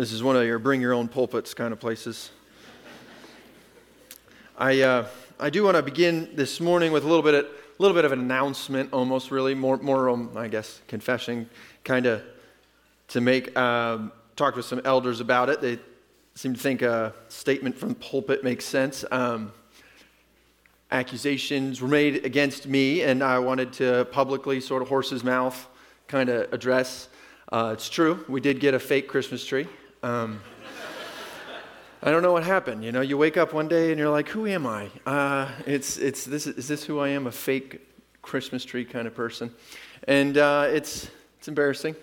This is one of your bring your own pulpits kind of places. I, uh, I do want to begin this morning with a little bit of, little bit of an announcement, almost really, more, more um, I guess, confession, kind of to make, um, talked with some elders about it. They seem to think a statement from the pulpit makes sense. Um, accusations were made against me, and I wanted to publicly, sort of horse's mouth, kind of address. Uh, it's true, we did get a fake Christmas tree. Um, I don't know what happened. You know, you wake up one day and you're like, "Who am I? Uh, it's it's this is this who I am? A fake Christmas tree kind of person?" And uh, it's it's embarrassing.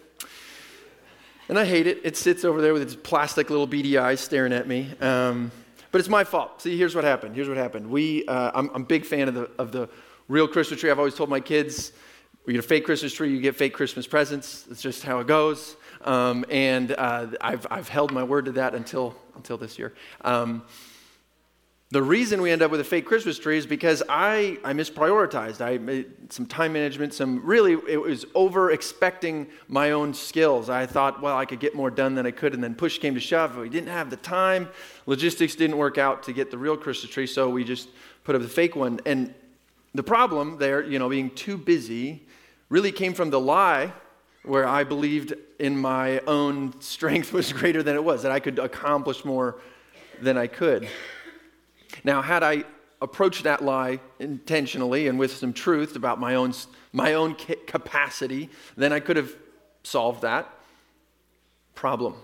And I hate it. It sits over there with its plastic little beady eyes staring at me. Um, but it's my fault. See, here's what happened. Here's what happened. We, uh, I'm, I'm a big fan of the, of the real Christmas tree. I've always told my kids, we get a fake Christmas tree, you get fake Christmas presents. It's just how it goes. Um, and uh, I've, I've held my word to that until, until this year. Um, the reason we end up with a fake Christmas tree is because I, I misprioritized. I made some time management, some really, it was over expecting my own skills. I thought, well, I could get more done than I could, and then push came to shove. We didn't have the time. Logistics didn't work out to get the real Christmas tree, so we just put up the fake one. And the problem there, you know, being too busy, really came from the lie where I believed in my own strength was greater than it was, that I could accomplish more than I could. Now, had I approached that lie intentionally and with some truth about my own, my own capacity, then I could have solved that problem.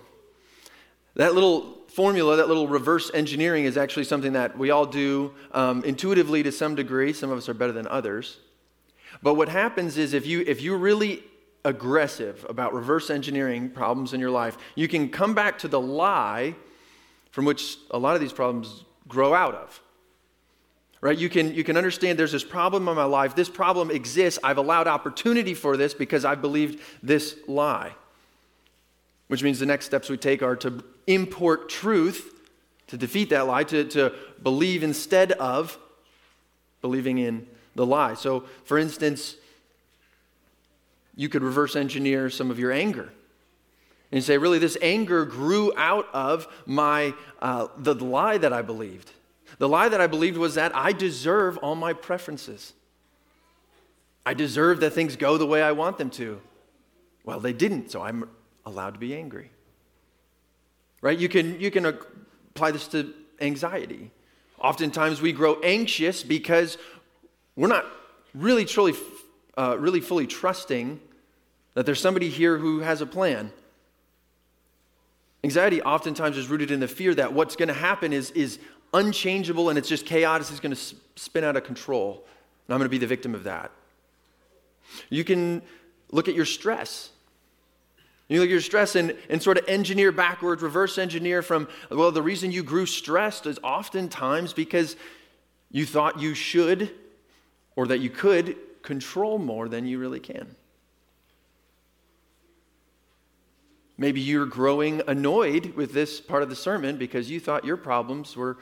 That little formula, that little reverse engineering, is actually something that we all do um, intuitively to some degree. Some of us are better than others. But what happens is if you if you're really aggressive about reverse engineering problems in your life, you can come back to the lie from which a lot of these problems grow out of. Right? You can, you can understand there's this problem in my life. This problem exists. I've allowed opportunity for this because I believed this lie. Which means the next steps we take are to import truth to defeat that lie, to, to believe instead of believing in the lie. So, for instance, you could reverse engineer some of your anger and say, really, this anger grew out of my, uh, the lie that I believed. The lie that I believed was that I deserve all my preferences. I deserve that things go the way I want them to. Well, they didn't, so I'm allowed to be angry. Right? You can, you can apply this to anxiety. Oftentimes we grow anxious because we're not really truly, uh, really fully trusting that there's somebody here who has a plan. Anxiety oftentimes is rooted in the fear that what's going to happen is, is unchangeable and it's just chaos. It's going to spin out of control. And I'm going to be the victim of that. You can look at your stress. You look at your stress and, and sort of engineer backwards, reverse engineer from, well, the reason you grew stressed is oftentimes because you thought you should or that you could control more than you really can. Maybe you're growing annoyed with this part of the sermon because you thought your problems were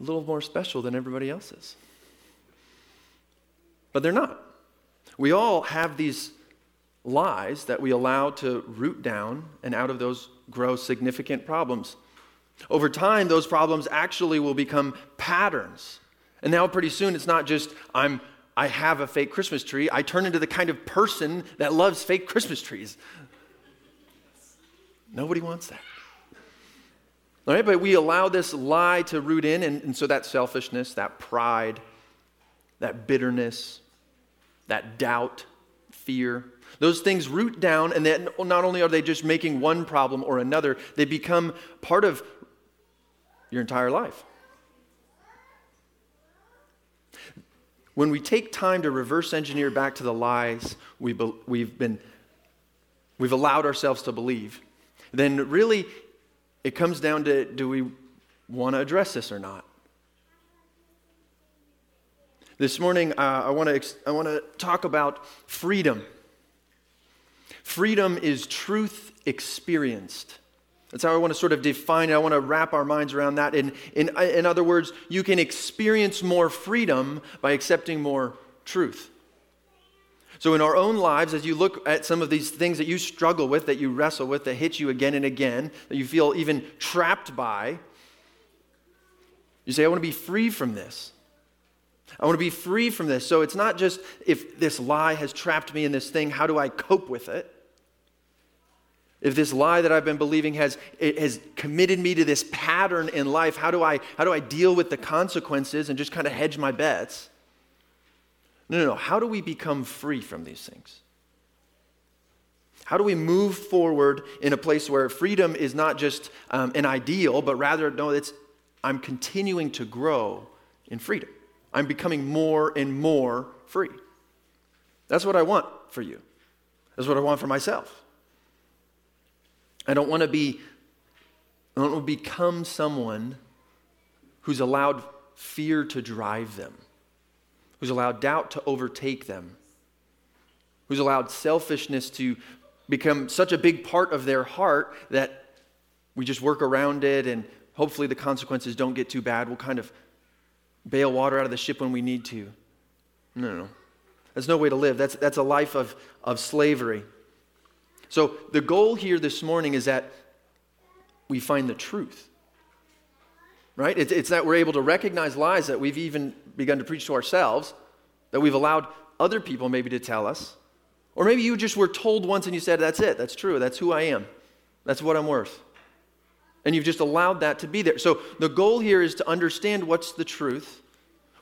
a little more special than everybody else's. But they're not. We all have these lies that we allow to root down, and out of those grow significant problems. Over time, those problems actually will become patterns. And now, pretty soon, it's not just I'm I have a fake Christmas tree. I turn into the kind of person that loves fake Christmas trees. Nobody wants that. All right, but we allow this lie to root in, and, and so that selfishness, that pride, that bitterness, that doubt, fear, those things root down, and then not only are they just making one problem or another, they become part of your entire life. When we take time to reverse engineer back to the lies we be, we've been, we've allowed ourselves to believe, then really it comes down to do we want to address this or not? This morning, uh, I want to I want to talk about freedom. Freedom is truth experienced. That's how I want to sort of define it. I want to wrap our minds around that. In, in, in other words, you can experience more freedom by accepting more truth. So, in our own lives, as you look at some of these things that you struggle with, that you wrestle with, that hit you again and again, that you feel even trapped by, you say, I want to be free from this. I want to be free from this. So, it's not just if this lie has trapped me in this thing, how do I cope with it? If this lie that I've been believing has, has committed me to this pattern in life, how do, I, how do I deal with the consequences and just kind of hedge my bets? No, no, no. How do we become free from these things? How do we move forward in a place where freedom is not just um, an ideal, but rather, no, it's I'm continuing to grow in freedom. I'm becoming more and more free. That's what I want for you. That's what I want for myself. I don't want to be, I don't want to become someone who's allowed fear to drive them who's allowed doubt to overtake them, who's allowed selfishness to become such a big part of their heart that we just work around it and hopefully the consequences don't get too bad. We'll kind of bail water out of the ship when we need to. No, no, no. That's no way to live. That's, that's a life of, of slavery. So the goal here this morning is that we find the truth. Right? It's, it's that we're able to recognize lies that we've even begun to preach to ourselves, that we've allowed other people maybe to tell us. Or maybe you just were told once and you said, That's it, that's true, that's who I am, that's what I'm worth. And you've just allowed that to be there. So the goal here is to understand what's the truth,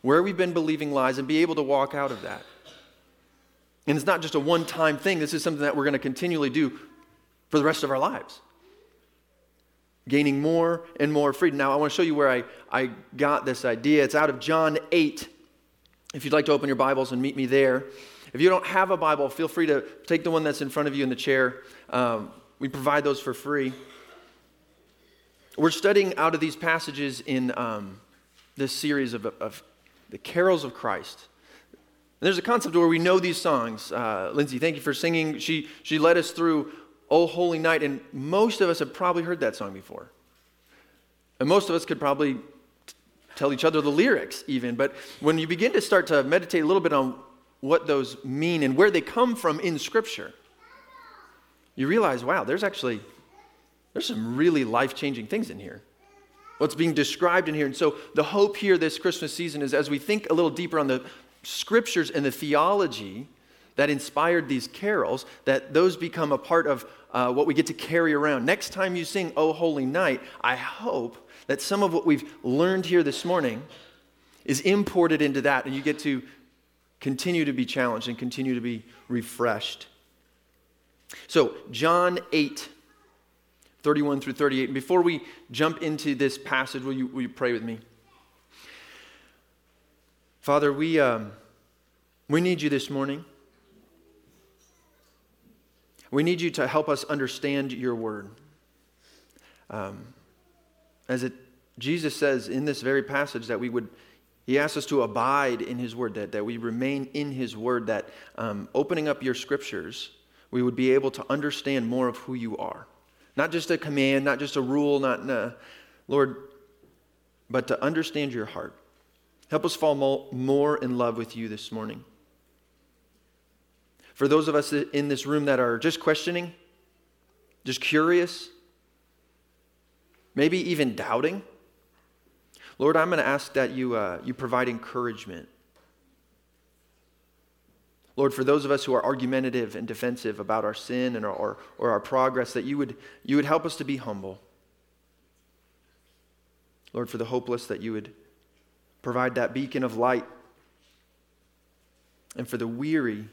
where we've been believing lies, and be able to walk out of that. And it's not just a one time thing, this is something that we're going to continually do for the rest of our lives gaining more and more freedom. Now, I want to show you where I, I got this idea. It's out of John 8. If you'd like to open your Bibles and meet me there. If you don't have a Bible, feel free to take the one that's in front of you in the chair. Um, we provide those for free. We're studying out of these passages in um, this series of, of, the carols of Christ. And there's a concept where we know these songs. Uh, Lindsay, thank you for singing. She, she led us through Oh Holy Night. And most of us have probably heard that song before. And most of us could probably tell each other the lyrics, even. But when you begin to start to meditate a little bit on what those mean and where they come from in Scripture, you realize, wow, there's actually there's some really life-changing things in here. What's being described in here. And so the hope here this Christmas season is as we think a little deeper on the scriptures and the theology that inspired these carols, that those become a part of uh, what we get to carry around. Next time you sing Oh Holy Night, I hope that some of what we've learned here this morning is imported into that and you get to continue to be challenged and continue to be refreshed. So, John 8, 31 through 38. And before we jump into this passage, will you, will you pray with me? Father, we, um, we need you this morning. We need you to help us understand your word. Um, as it, Jesus says in this very passage that we would, he asks us to abide in his word, that, that we remain in his word, that um, opening up your scriptures, we would be able to understand more of who you are. Not just a command, not just a rule, not, uh, Lord, but to understand your heart. Help us fall more in love with you this morning. For those of us in this room that are just questioning, just curious, maybe even doubting, Lord, I'm going to ask that you, uh, you provide encouragement. Lord, for those of us who are argumentative and defensive about our sin and our, or, or our progress, that you would, you would help us to be humble. Lord, for the hopeless, that you would provide that beacon of light. And for the weary,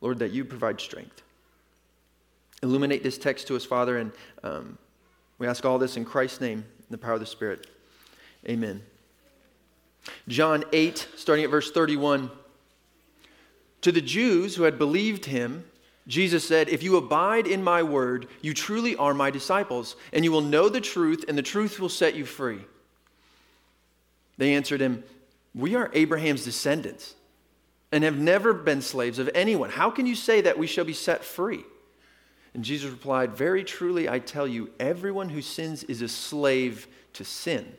Lord, that you provide strength. Illuminate this text to us, Father, and um, we ask all this in Christ's name, in the power of the Spirit. Amen. John 8, starting at verse 31. To the Jews who had believed him, Jesus said, If you abide in my word, you truly are my disciples, and you will know the truth, and the truth will set you free. They answered him, We are Abraham's descendants and have never been slaves of anyone. How can you say that we shall be set free? And Jesus replied, Very truly, I tell you, everyone who sins is a slave to sin.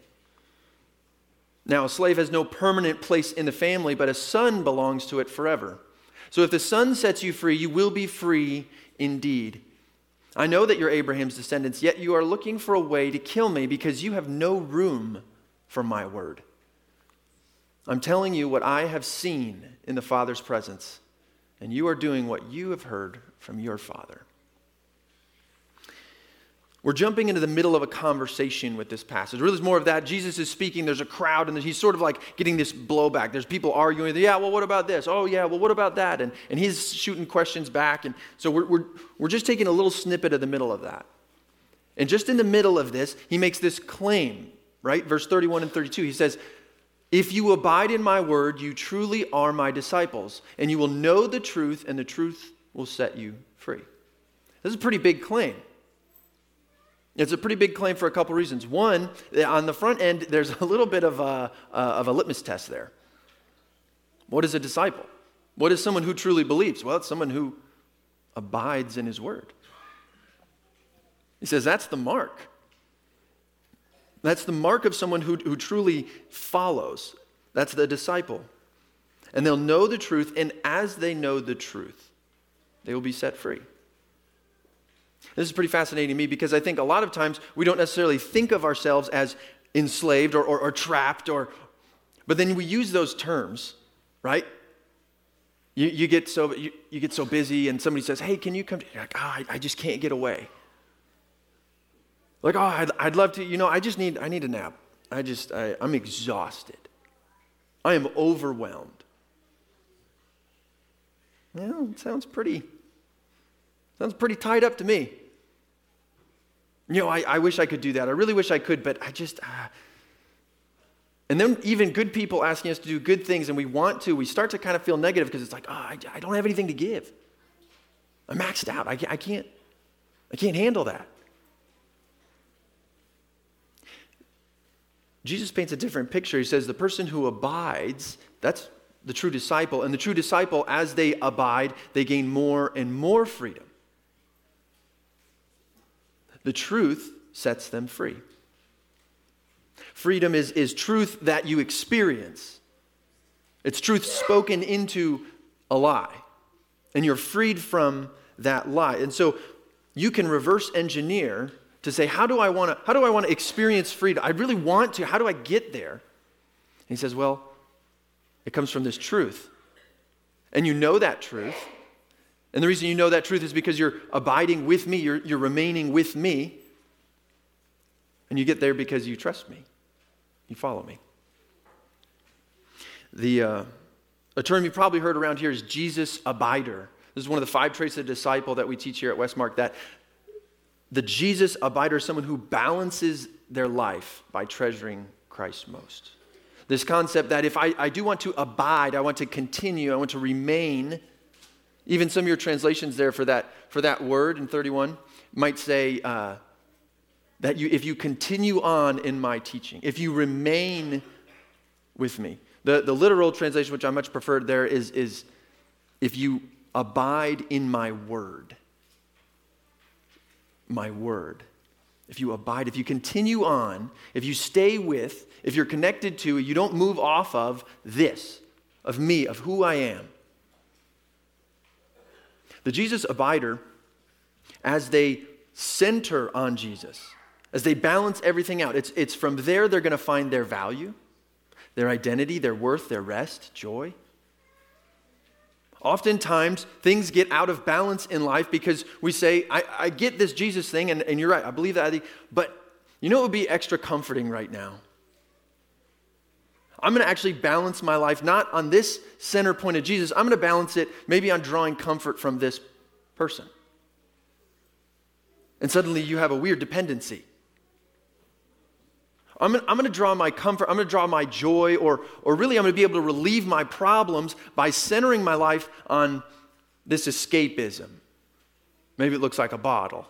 Now, a slave has no permanent place in the family, but a son belongs to it forever. So if the Son sets you free, you will be free indeed. I know that you're Abraham's descendants, yet you are looking for a way to kill me because you have no room for my word. I'm telling you what I have seen in the Father's presence, and you are doing what you have heard from your Father. We're jumping into the middle of a conversation with this passage. Really, there's more of that. Jesus is speaking, there's a crowd, and he's sort of like getting this blowback. There's people arguing, yeah, well, what about this? Oh, yeah, well, what about that? And, and he's shooting questions back. And so we're, we're, we're just taking a little snippet of the middle of that. And just in the middle of this, he makes this claim, right? Verse 31 and 32. He says, If you abide in my word, you truly are my disciples, and you will know the truth, and the truth will set you free. This is a pretty big claim. It's a pretty big claim for a couple reasons. One, on the front end, there's a little bit of a, uh, of a litmus test there. What is a disciple? What is someone who truly believes? Well, it's someone who abides in his word. He says that's the mark. That's the mark of someone who, who truly follows. That's the disciple. And they'll know the truth, and as they know the truth, they will be set free. This is pretty fascinating to me because I think a lot of times we don't necessarily think of ourselves as enslaved or, or, or trapped, or, but then we use those terms, right? You, you, get so, you, you, get so busy and somebody says, hey, can you come? You're like, oh, I, I just can't get away. Like, oh, I'd, I'd love to, you know, I just need, I need a nap. I just, I, I'm exhausted. I am overwhelmed. Yeah, it sounds pretty, sounds pretty tied up to me. You know, I, I wish I could do that. I really wish I could, but I just. Uh... And then even good people asking us to do good things, and we want to, we start to kind of feel negative because it's like, oh, I, I, don't have anything to give. I'm maxed out. I, I can't. I can't handle that. Jesus paints a different picture. He says the person who abides, that's the true disciple. And the true disciple, as they abide, they gain more and more freedom. The truth sets them free. Freedom is, is truth that you experience, it's truth spoken into a lie. And you're freed from that lie. And so you can reverse engineer to say, how do I want to, how do I want to experience freedom? I really want to. How do I get there? And he says, well, it comes from this truth. And you know that truth. And the reason you know that truth is because you're abiding with me, you're, you're remaining with me. And you get there because you trust me, you follow me. The, uh, a term you probably heard around here is Jesus abider. This is one of the five traits of the disciple that we teach here at Westmark that the Jesus abider is someone who balances their life by treasuring Christ most. This concept that if I, I do want to abide, I want to continue, I want to remain even some of your translations there for that, for that word in 31 might say uh, that you, if you continue on in my teaching, if you remain with me. The, the literal translation, which I much preferred there, is, is if you abide in my word. My word. If you abide, if you continue on, if you stay with, if you're connected to, you don't move off of this, of me, of who I am the Jesus abider, as they center on Jesus, as they balance everything out, it's, it's from there they're going to find their value, their identity, their worth, their rest, joy. Oftentimes, things get out of balance in life because we say, I, I get this Jesus thing, and, and you're right, I believe that, but you know what would be extra comforting right now? I'm going to actually balance my life not on this center point of Jesus. I'm going to balance it maybe on drawing comfort from this person. And suddenly you have a weird dependency. I'm going, I'm to draw my comfort, I'm going to draw my joy, or, or really I'm going to be able to relieve my problems by centering my life on this escapism. Maybe it looks like a bottle.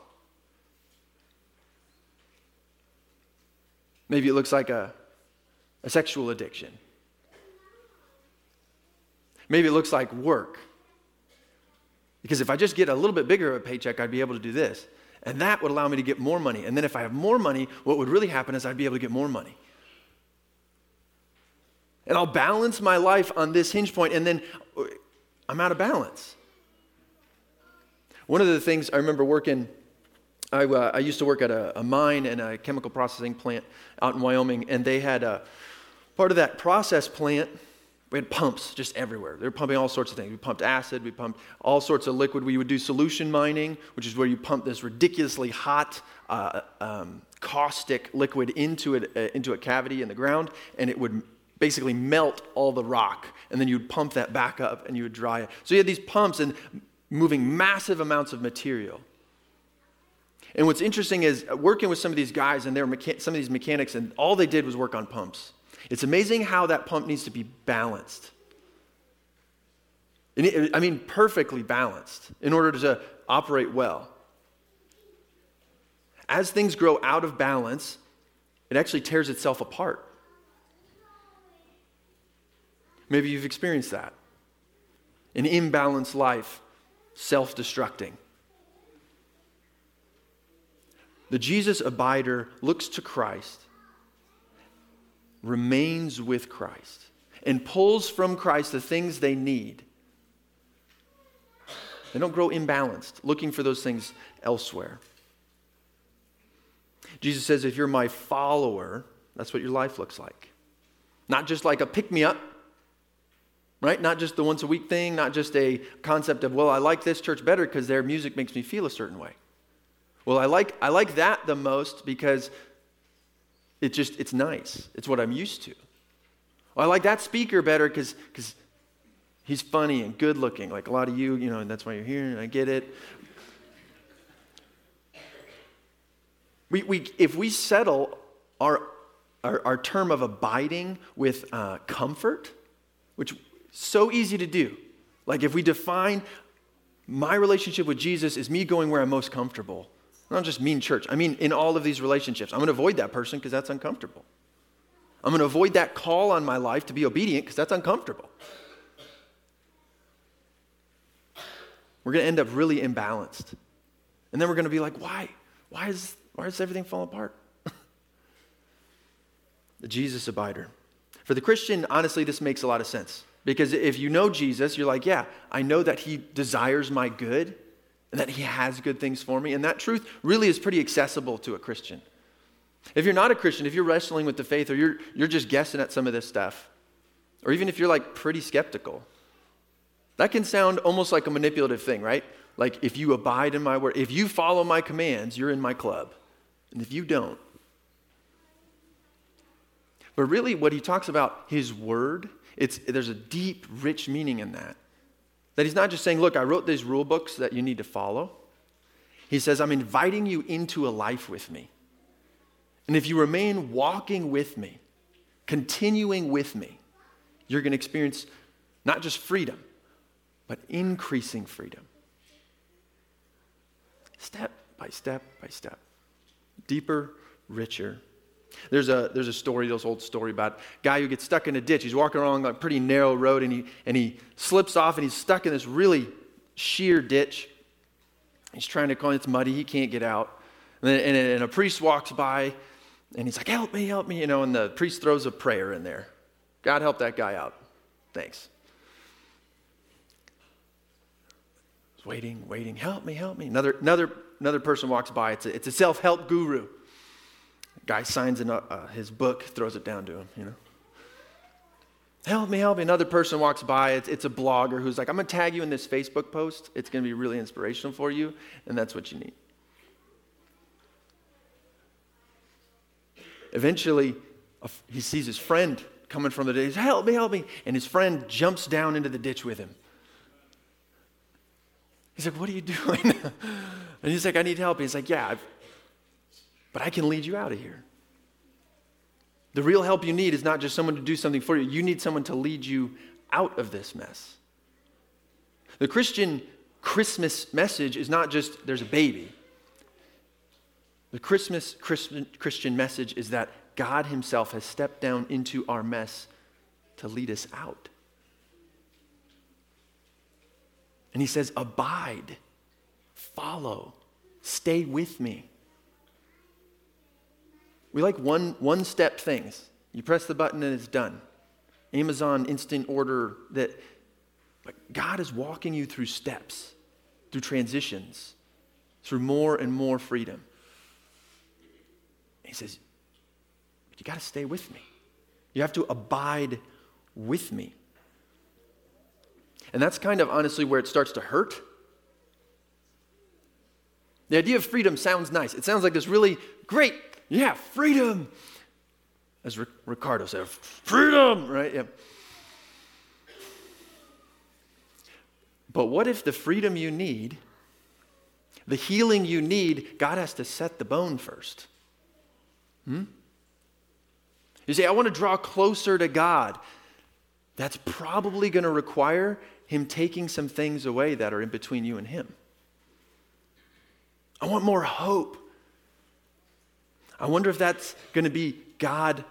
Maybe it looks like a a sexual addiction. Maybe it looks like work. Because if I just get a little bit bigger of a paycheck, I'd be able to do this. And that would allow me to get more money. And then if I have more money, what would really happen is I'd be able to get more money. And I'll balance my life on this hinge point, and then I'm out of balance. One of the things I remember working, I, uh, I used to work at a, a, mine and a chemical processing plant out in Wyoming, and they had a part of that process plant. We had pumps just everywhere. They were pumping all sorts of things. We pumped acid, we pumped all sorts of liquid. We would do solution mining, which is where you pump this ridiculously hot, uh, um, caustic liquid into, it, uh, into a cavity in the ground, and it would basically melt all the rock. And then you would pump that back up and you would dry it. So you had these pumps, and moving massive amounts of material. And what's interesting is uh, working with some of these guys and their mecha- some of these mechanics, and all they did was work on pumps. It's amazing how that pump needs to be balanced. I mean, perfectly balanced in order to operate well. As things grow out of balance, it actually tears itself apart. Maybe you've experienced that. An imbalanced life self destructing. The Jesus abider looks to Christ, remains with Christ, and pulls from Christ the things they need. They don't grow imbalanced, looking for those things elsewhere. Jesus says, if you're my follower, that's what your life looks like. Not just like a pick me up, right? Not just the once a week thing, not just a concept of, well, I like this church better because their music makes me feel a certain way. Well, I like, I like that the most because it just, it's nice. It's what I'm used to. Well, I like that speaker better because he's funny and good looking. Like a lot of you, you know, and that's why you're here, and I get it. We, we, if we settle our, our, our term of abiding with uh, comfort, which so easy to do. Like if we define my relationship with Jesus is me going where I'm most comfortable. I don't just mean church. I mean in all of these relationships. I'm going to avoid that person because that's uncomfortable. I'm going to avoid that call on my life to be obedient because that's uncomfortable. We're going to end up really imbalanced. And then we're going to be like, why? Why is, why does everything fall apart? the Jesus abider. For the Christian, honestly, this makes a lot of sense. Because if you know Jesus, you're like, yeah, I know that he desires my good and that he has good things for me. And that truth really is pretty accessible to a Christian. If you're not a Christian, if you're wrestling with the faith or you're, you're just guessing at some of this stuff, or even if you're like pretty skeptical, that can sound almost like a manipulative thing, right? Like if you abide in my word, if you follow my commands, you're in my club. And if you don't, but really, what he talks about, his word, it's, there's a deep, rich meaning in that. That he's not just saying, look, I wrote these rule books that you need to follow. He says, I'm inviting you into a life with me. And if you remain walking with me, continuing with me, you're going to experience not just freedom, but increasing freedom. Step by step by step. Deeper, richer, there's a, there's a story, this old story about a guy who gets stuck in a ditch. He's walking along a pretty narrow road and he, and he slips off and he's stuck in this really sheer ditch. He's trying to call it's muddy, he can't get out. And, and, and a priest walks by and he's like, Help me, help me, you know, and the priest throws a prayer in there. God help that guy out. Thanks. He's waiting, waiting, help me, help me. Another, another, another person walks by. It's a, it's a self help guru. Guy signs a, uh, his book, throws it down to him, you know. Help me, help me. Another person walks by. It's, it's a blogger who's like, I'm going to tag you in this Facebook post. It's going to be really inspirational for you, and that's what you need. Eventually, he sees his friend coming from the ditch. Help me, help me. And his friend jumps down into the ditch with him. He's like, What are you doing? and he's like, I need help. He's like, Yeah, I've, but I can lead you out of here. The real help you need is not just someone to do something for you, you need someone to lead you out of this mess. The Christian Christmas message is not just there's a baby. The Christmas Christian message is that God Himself has stepped down into our mess to lead us out. And He says, Abide, follow, stay with me. We like one, one step things. You press the button and it's done. Amazon instant order that, but God is walking you through steps, through transitions, through more and more freedom. He says, You got to stay with me. You have to abide with me. And that's kind of honestly where it starts to hurt. The idea of freedom sounds nice. It sounds like this really great, yeah, freedom. As Ricardo said, freedom, right? Yeah. But what if the freedom you need, the healing you need, God has to set the bone first? Hmm? You say, I want to draw closer to God. That's probably going to require Him taking some things away that are in between you and Him. I want more hope. I wonder if that's going to be God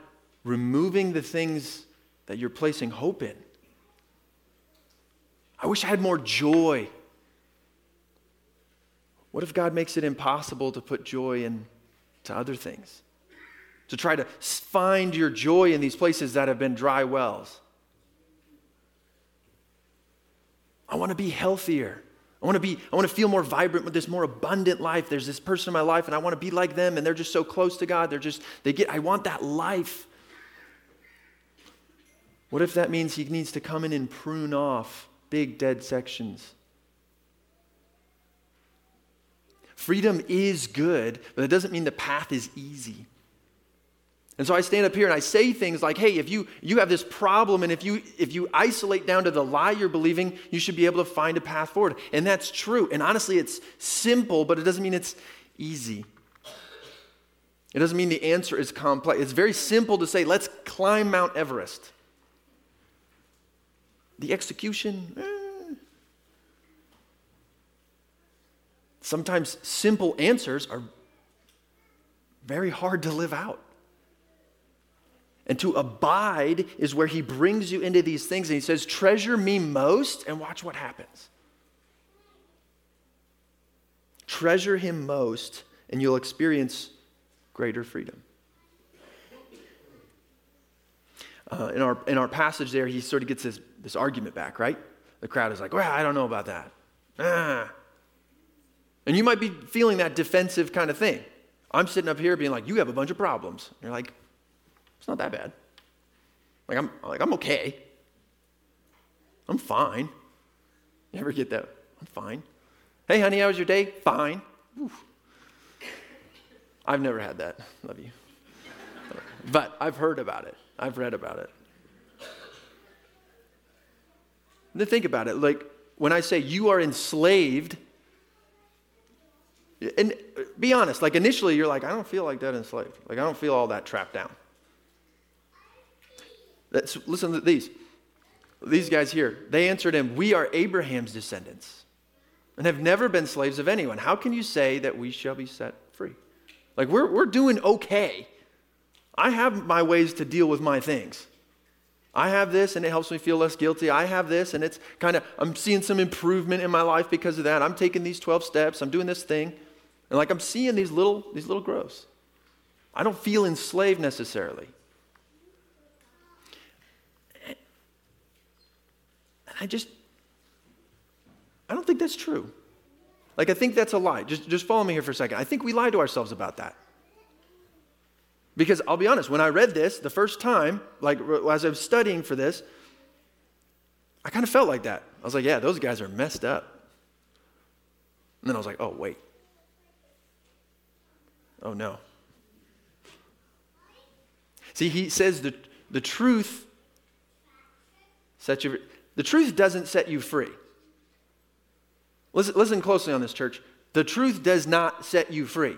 removing the things that you're placing hope in. I wish I had more joy. What if God makes it impossible to put joy into other things? To try to find your joy in these places that have been dry wells. I want to be healthier. I want to be, I want to feel more vibrant with this more abundant life. There's this person in my life and I want to be like them and they're just so close to God. They're just, they get, I want that life. What if that means he needs to come in and prune off big dead sections? Freedom is good, but it doesn't mean the path is easy. And so I stand up here and I say things like, hey, if you, you have this problem and if you, if you isolate down to the lie you're believing, you should be able to find a path forward. And that's true. And honestly, it's simple, but it doesn't mean it's easy. It doesn't mean the answer is complex. It's very simple to say, let's climb Mount Everest. The execution, eh. sometimes simple answers are very hard to live out. And to abide is where he brings you into these things and he says, Treasure me most, and watch what happens. Treasure him most, and you'll experience greater freedom. Uh, in, our, in our passage there, he sort of gets this, this argument back, right? The crowd is like, well, I don't know about that. Ah. And you might be feeling that defensive kind of thing. I'm sitting up here being like, you have a bunch of problems. And you're like, it's not that bad. Like I'm like I'm okay. I'm fine. You ever get that? I'm fine. Hey, honey, how was your day? Fine. Oof. I've never had that. Love you. But I've heard about it. I've read about it. Then think about it. Like when I say you are enslaved, and be honest, like initially you're like, I don't feel like that enslaved. Like I don't feel all that trapped down. That's, listen to these. These guys here, they answered him, We are Abraham's descendants and have never been slaves of anyone. How can you say that we shall be set free? Like, we're, we're doing okay. I have my ways to deal with my things. I have this and it helps me feel less guilty. I have this and it's kind of, I'm seeing some improvement in my life because of that. I'm taking these 12 steps. I'm doing this thing. And like I'm seeing these little, these little growths. I don't feel enslaved necessarily. I just, I don't think that's true. Like, I think that's a lie. Just, just follow me here for a second. I think we lie to ourselves about that. Because I'll be honest, when I read this the first time, like as I was studying for this, I kind of felt like that. I was like, yeah, those guys are messed up. And then I was like, oh, wait. Oh, no. See, he says the, the truth sets you the truth doesn't set you free. Listen, listen closely on this, church. The truth does not set you free.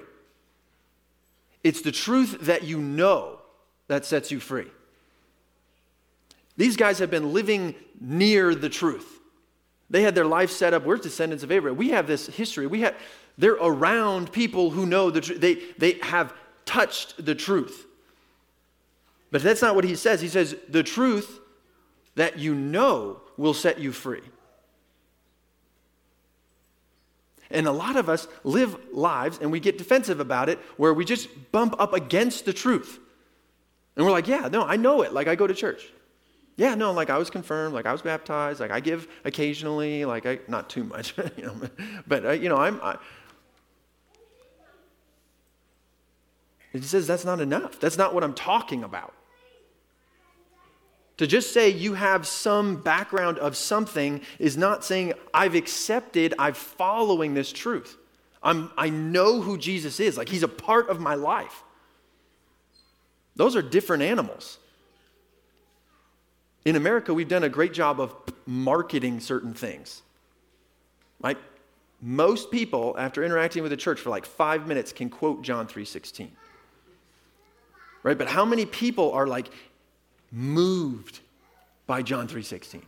It's the truth that you know that sets you free. These guys have been living near the truth. They had their life set up. We're descendants of Abraham. We have this history. We have, they're around people who know the truth. They, they have touched the truth. But that's not what he says. He says, the truth that you know will set you free. And a lot of us live lives and we get defensive about it where we just bump up against the truth. And we're like, yeah, no, I know it. Like I go to church. Yeah, no, like I was confirmed, like I was baptized, like I give occasionally, like I, not too much, you know, but, uh, you know, I'm, I, he says that's not enough. That's not what I'm talking about. To just say you have some background of something is not saying I've accepted, I'm following this truth. I'm, I know who Jesus is, like he's a part of my life. Those are different animals. In America, we've done a great job of marketing certain things. Like most people, after interacting with the church for like five minutes, can quote John 3:16. Right? But how many people are like moved by John 3:16?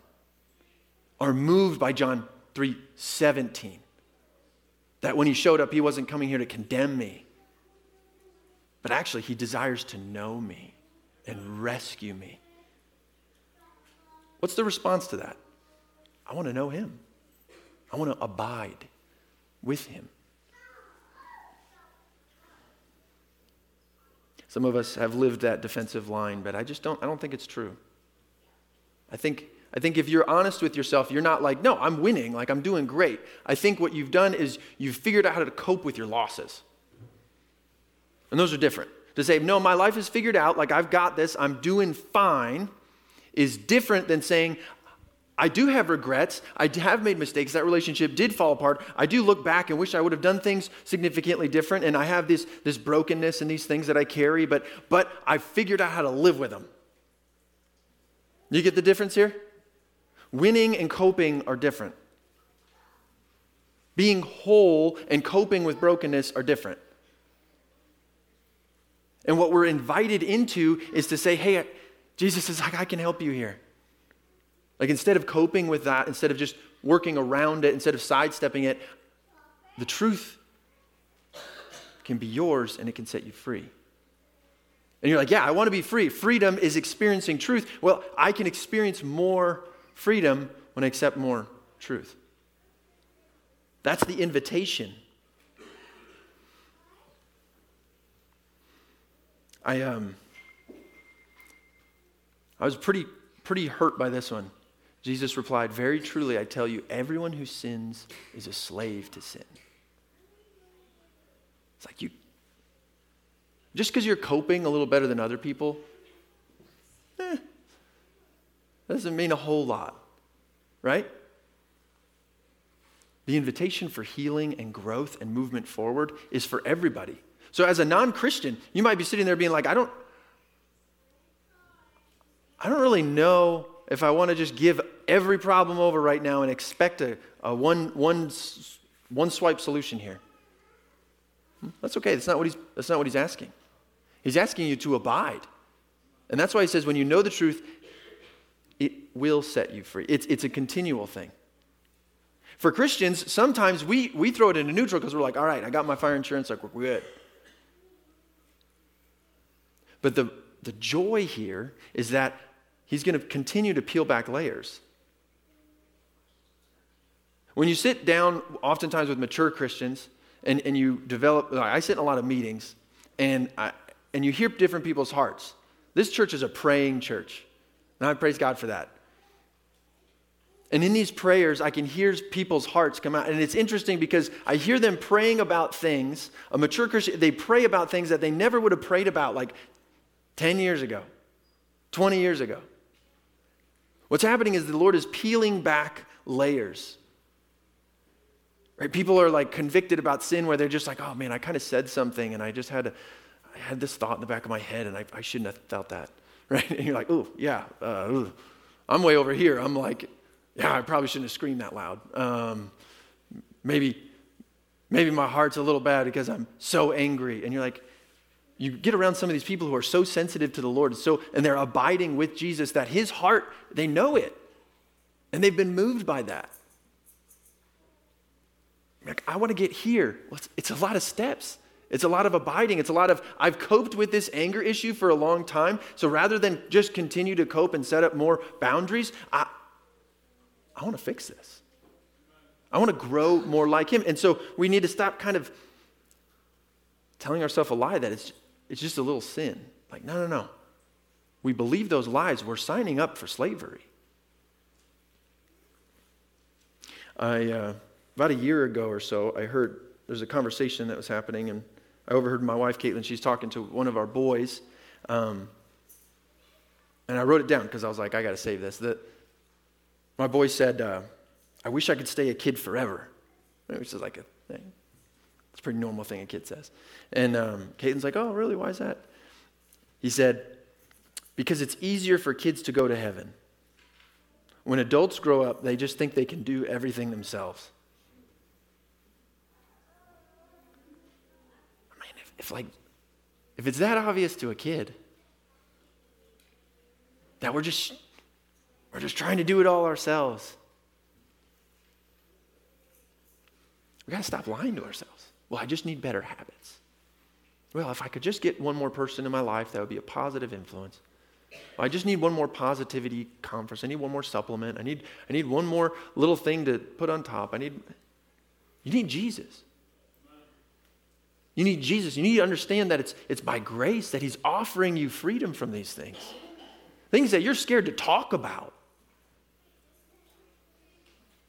Are moved by John 3:17? That when he showed up, he wasn't coming here to condemn me, but actually, he desires to know me and rescue me. What's the response to that? I want to know him. I want to abide with him. Some of us have lived that defensive line, but I just don't I don't think it's true. I think I think if you're honest with yourself, you're not like, "No, I'm winning, like I'm doing great." I think what you've done is you've figured out how to cope with your losses. And those are different. To say, "No, my life is figured out, like I've got this, I'm doing fine." is different than saying, I do have regrets. I have made mistakes. That relationship did fall apart. I do look back and wish I would have done things significantly different. And I have this, this brokenness and these things that I carry, but, but I figured out how to live with them. You get the difference here? Winning and coping are different. Being whole and coping with brokenness are different. And what we're invited into is to say, hey, Jesus is like, I can help you here. Like instead of coping with that, instead of just working around it, instead of sidestepping it, the truth can be yours and it can set you free. And you're like, yeah, I want to be free. Freedom is experiencing truth. Well, I can experience more freedom when I accept more truth. That's the invitation. I um I was pretty, pretty hurt by this one. Jesus replied, Very truly, I tell you, everyone who sins is a slave to sin. It's like you, just because you're coping a little better than other people, eh, doesn't mean a whole lot, right? The invitation for healing and growth and movement forward is for everybody. So, as a non Christian, you might be sitting there being like, I don't, I don't really know if I want to just give every problem over right now and expect a, a one, one, one swipe solution here. Hmm, that's okay. That's not, what he's, that's not what he's asking. He's asking you to abide. And that's why he says, when you know the truth, it will set you free. It's, it's a continual thing. For Christians, sometimes we, we throw it into neutral because we're like, all right, I got my fire insurance, like we're good. But the, the joy here is that he's going to continue to peel back layers. When you sit down, oftentimes with mature Christians, and, and you develop, I sit in a lot of meetings, and, I, and you hear different people's hearts. This church is a praying church, and I praise God for that. And in these prayers, I can hear people's hearts come out. And it's interesting because I hear them praying about things. A mature Christian, they pray about things that they never would have prayed about like 10 years ago, 20 years ago. What's happening is the Lord is peeling back layers. Right? People are like convicted about sin where they're just like, oh man, I kind of said something and I just had, I had this thought in the back of my head and I, I shouldn't have felt that. Right? And you're like, oh, yeah, uh. I'm way over here. I'm like, yeah, I probably shouldn't have screamed that loud. Um, maybe, maybe my heart's a little bad because I'm so angry. And you're like, you get around some of these people who are so sensitive to the Lord, so and they're abiding with Jesus that his heart, they know it. And they've been moved by that. Like, I want to get here. Well, it's, it's a lot of steps. It's a lot of abiding. It's a lot of, I've coped with this anger issue for a long time. So rather than just continue to cope and set up more boundaries, I, I want to fix this. I want to grow more like him. And so we need to stop kind of telling ourselves a lie that it's, it's just a little sin. Like, no, no, no. we believe those lies, we're signing up for slavery. I, uh, about a year ago or so, I heard there's a conversation that was happening, and I overheard my wife, Caitlin, she's talking to one of our boys. Um, and I wrote it down because I was like, I got to save this. That my boy said, uh, I wish I could stay a kid forever, which is like a thing. It's a pretty normal thing a kid says. And um, Caitlin's like, oh, really? Why is that? He said, because it's easier for kids to go to heaven. When adults grow up, they just think they can do everything themselves. I mean, if, like, if it's that obvious to a kid that we're just we're just trying to do it all ourselves, we got to stop lying to ourselves. Well, I just need better habits. Well, if I could just get one more person in my life, that would be a positive influence. I just need one more positivity conference. I need one more supplement. I need, I need one more little thing to put on top. I need, you need Jesus. You need Jesus. You need to understand that it's, it's by grace that He's offering you freedom from these things. Things that you're scared to talk about.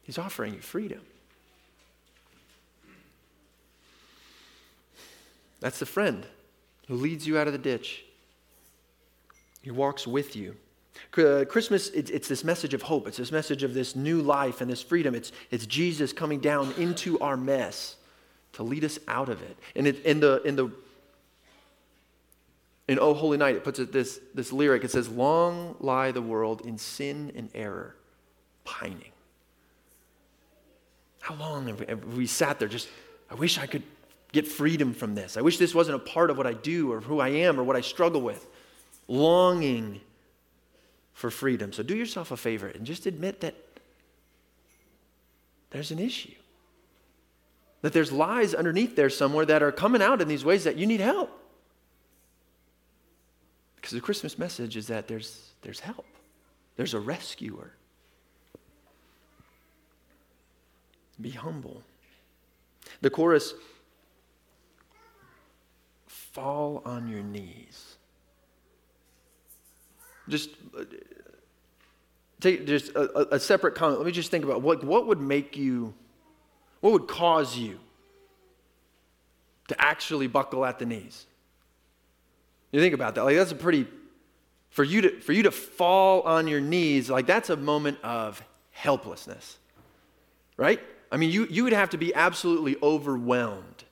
He's offering you freedom. That's the friend who leads you out of the ditch. He walks with you. Uh, Christmas, it's this message of hope. It's this message of this new life and this freedom. It's, it's Jesus coming down into our mess to lead us out of it. And it, in, the, in, the, in Oh Holy Night, it puts it this, this lyric. It says, Long lie the world in sin and error, pining. How long have we, have we sat there just, I wish I could get freedom from this. I wish this wasn't a part of what I do or who I am or what I struggle with longing for freedom. So do yourself a favor and just admit that there's an issue. That there's lies underneath there somewhere that are coming out in these ways that you need help. Because the Christmas message is that there's, there's help, there's a rescuer. Be humble. The chorus fall on your knees. Just uh, take just a, a, separate comment. Let me just think about what, what would make you, what would cause you to actually buckle at the knees? You think about that. Like that's a pretty for you to for you to fall on your knees, like that's a moment of helplessness. Right? I mean, you, you would have to be absolutely overwhelmed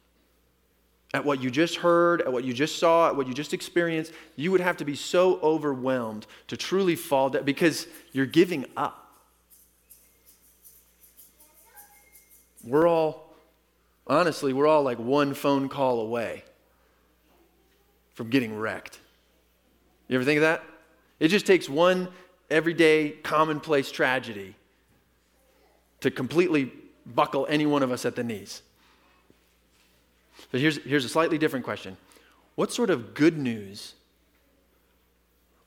at what you just heard, at what you just saw, at what you just experienced, you would have to be so overwhelmed to truly fall down because you're giving up. We're all, honestly, we're all like one phone call away from getting wrecked. You ever think of that? It just takes one everyday, commonplace tragedy to completely buckle any one of us at the knees. But here's, here's a slightly different question What sort of good news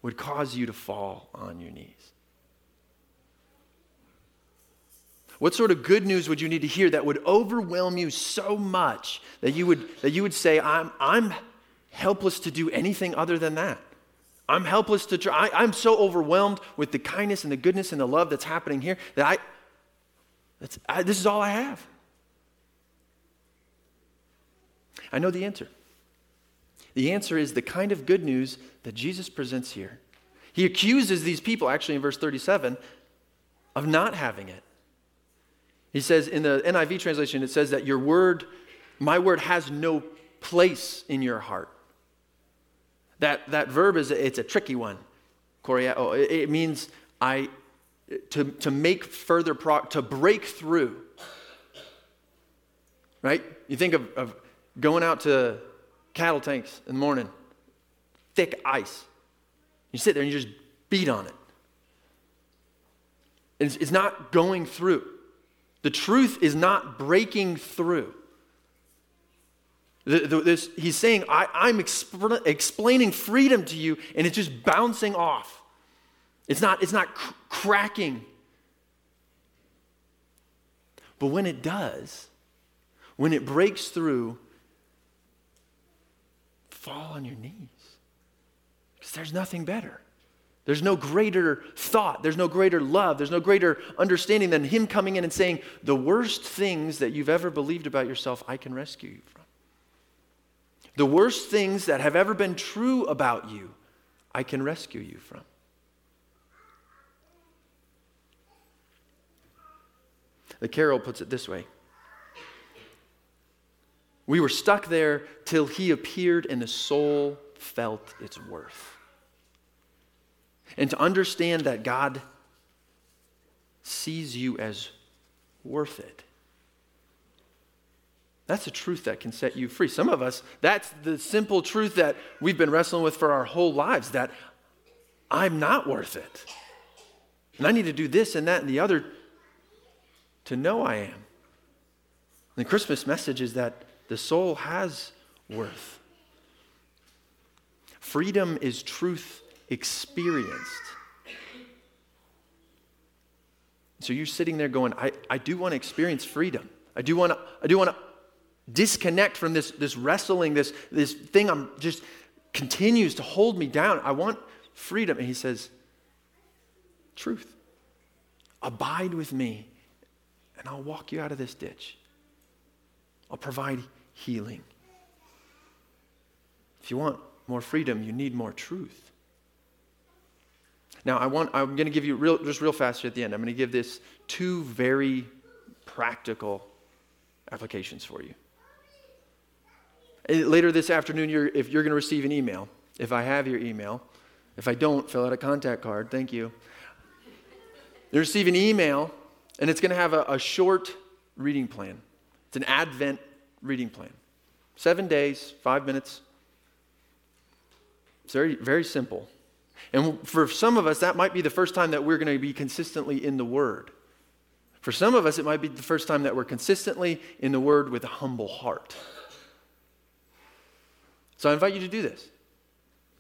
would cause you to fall on your knees? What sort of good news would you need to hear that would overwhelm you so much that you would, that you would say, I'm, I'm helpless to do anything other than that? I'm helpless to try. I, am so overwhelmed with the kindness and the goodness and the love that's happening here that I, that's, I this is all I have. I know the answer. The answer is the kind of good news that Jesus presents here. He accuses these people, actually in verse 37, of not having it. He says in the NIV translation, it says that your word, my word, has no place in your heart. That, that verb is it's a tricky one. Oh, it means I to, to make further pro, to break through. Right? You think of, of going out to cattle tanks in the morning, thick ice. You sit there and you just beat on it. It's, it's not going through. The truth is not breaking through. The, the, this, he's saying, I, am exp- explaining freedom to you, and it's just bouncing off. It's not, it's not cr- cracking. But when it does, when it breaks through, fall on your knees because there's nothing better. There's no greater thought, there's no greater love, there's no greater understanding than Him coming in and saying, The worst things that you've ever believed about yourself, I can rescue you from. The worst things that have ever been true about you, I can rescue you from. The carol puts it this way We were stuck there till He appeared and the soul felt its worth and to understand that God sees you as worth it. That's a truth that can set you free. Some of us, that's the simple truth that we've been wrestling with for our whole lives that I'm not worth it. And I need to do this and that and the other to know I am. The Christmas message is that the soul has worth. Freedom is truth experienced. So you're sitting there going, I, I do want to experience freedom. I do want to, I do want to disconnect from this, this wrestling, this, this thing I'm just continues to hold me down. I want freedom. And he says, Truth. Abide with me, and I'll walk you out of this ditch. I'll provide healing. If you want more freedom, you need more truth. Now, I want, I'm going to give you real, just real fast at the end. I'm going to give this two very practical applications for you. Uh, later this afternoon, you're, if you're going to receive an email, if I have your email, if I don't, fill out a contact card. Thank you. You receive an email, and it's going to have a, a short reading plan. It's an Advent reading plan. Seven days, five minutes. It's very, very simple. And for some of us, that might be the first time that we're going to be consistently in the Word. For some of us, it might be the first time that we're consistently in the Word with a humble heart. So I invite you to do this.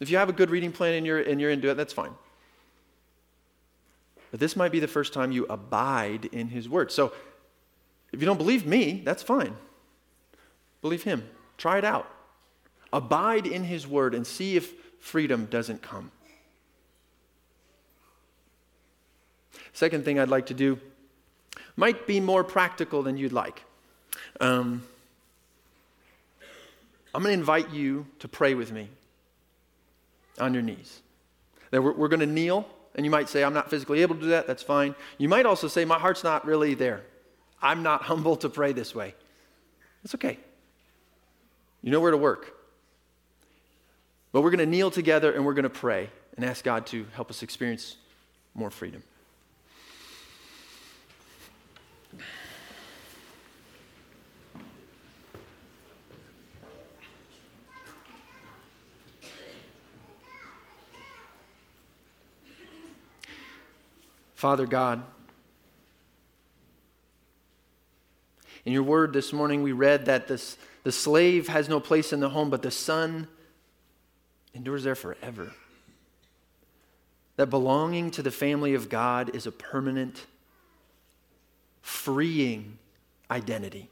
If you have a good reading plan and you're, and you're into it, that's fine. But this might be the first time you abide in His Word. So if you don't believe me, that's fine. Believe Him. Try it out. Abide in His Word and see if freedom doesn't come. Second thing I'd like to do might be more practical than you'd like. Um, I'm going to invite you to pray with me on your knees. Now we're, we're going to kneel, and you might say, I'm not physically able to do that. That's fine. You might also say, My heart's not really there. I'm not humble to pray this way. It's okay. You know where to work. But we're going to kneel together and we're going to pray and ask God to help us experience more freedom. Father God, in your word this morning, we read that this, the slave has no place in the home, but the son endures there forever. That belonging to the family of God is a permanent, freeing identity.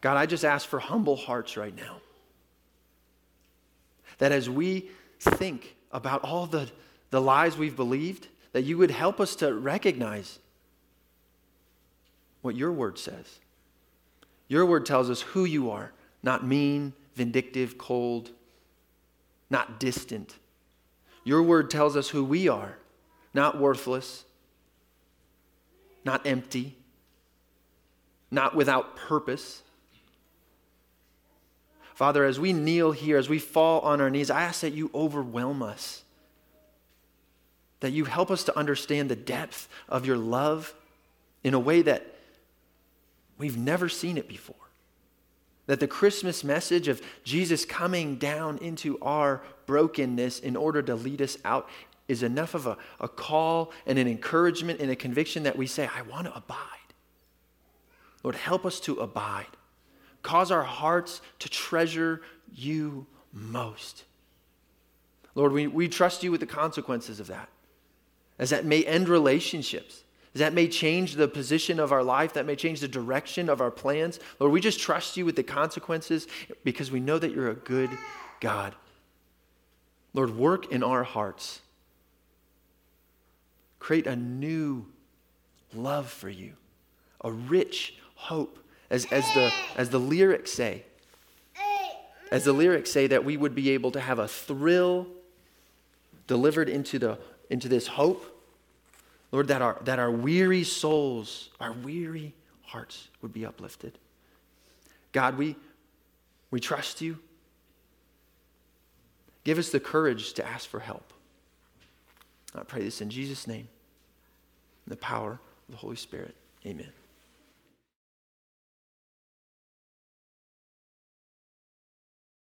God, I just ask for humble hearts right now. That as we think about all the, the lies we've believed, that you would help us to recognize what your word says. Your word tells us who you are, not mean, vindictive, cold, not distant. Your word tells us who we are, not worthless, not empty, not without purpose. Father, as we kneel here, as we fall on our knees, I ask that you overwhelm us that you help us to understand the depth of your love in a way that we've never seen it before. That the Christmas message of Jesus coming down into our brokenness in order to lead us out is enough of a, a call and an encouragement and a conviction that we say, I want to abide. Lord, help us to abide. Cause our hearts to treasure you most. Lord, we, we trust you with the consequences of that as that may end relationships, as that may change the position of our life, that may change the direction of our plans. Lord, we just trust you with the consequences because we know that you're a good God. Lord, work in our hearts create a new love for you, a rich hope. As, as, the, as the lyrics say, as the lyrics say, that we would be able to have a thrill delivered into, the, into this hope. Lord, that our, that our weary souls, our weary hearts would be uplifted. God, we, we trust you. Give us the courage to ask for help. I pray this in Jesus' name, in the power of the Holy Spirit. Amen.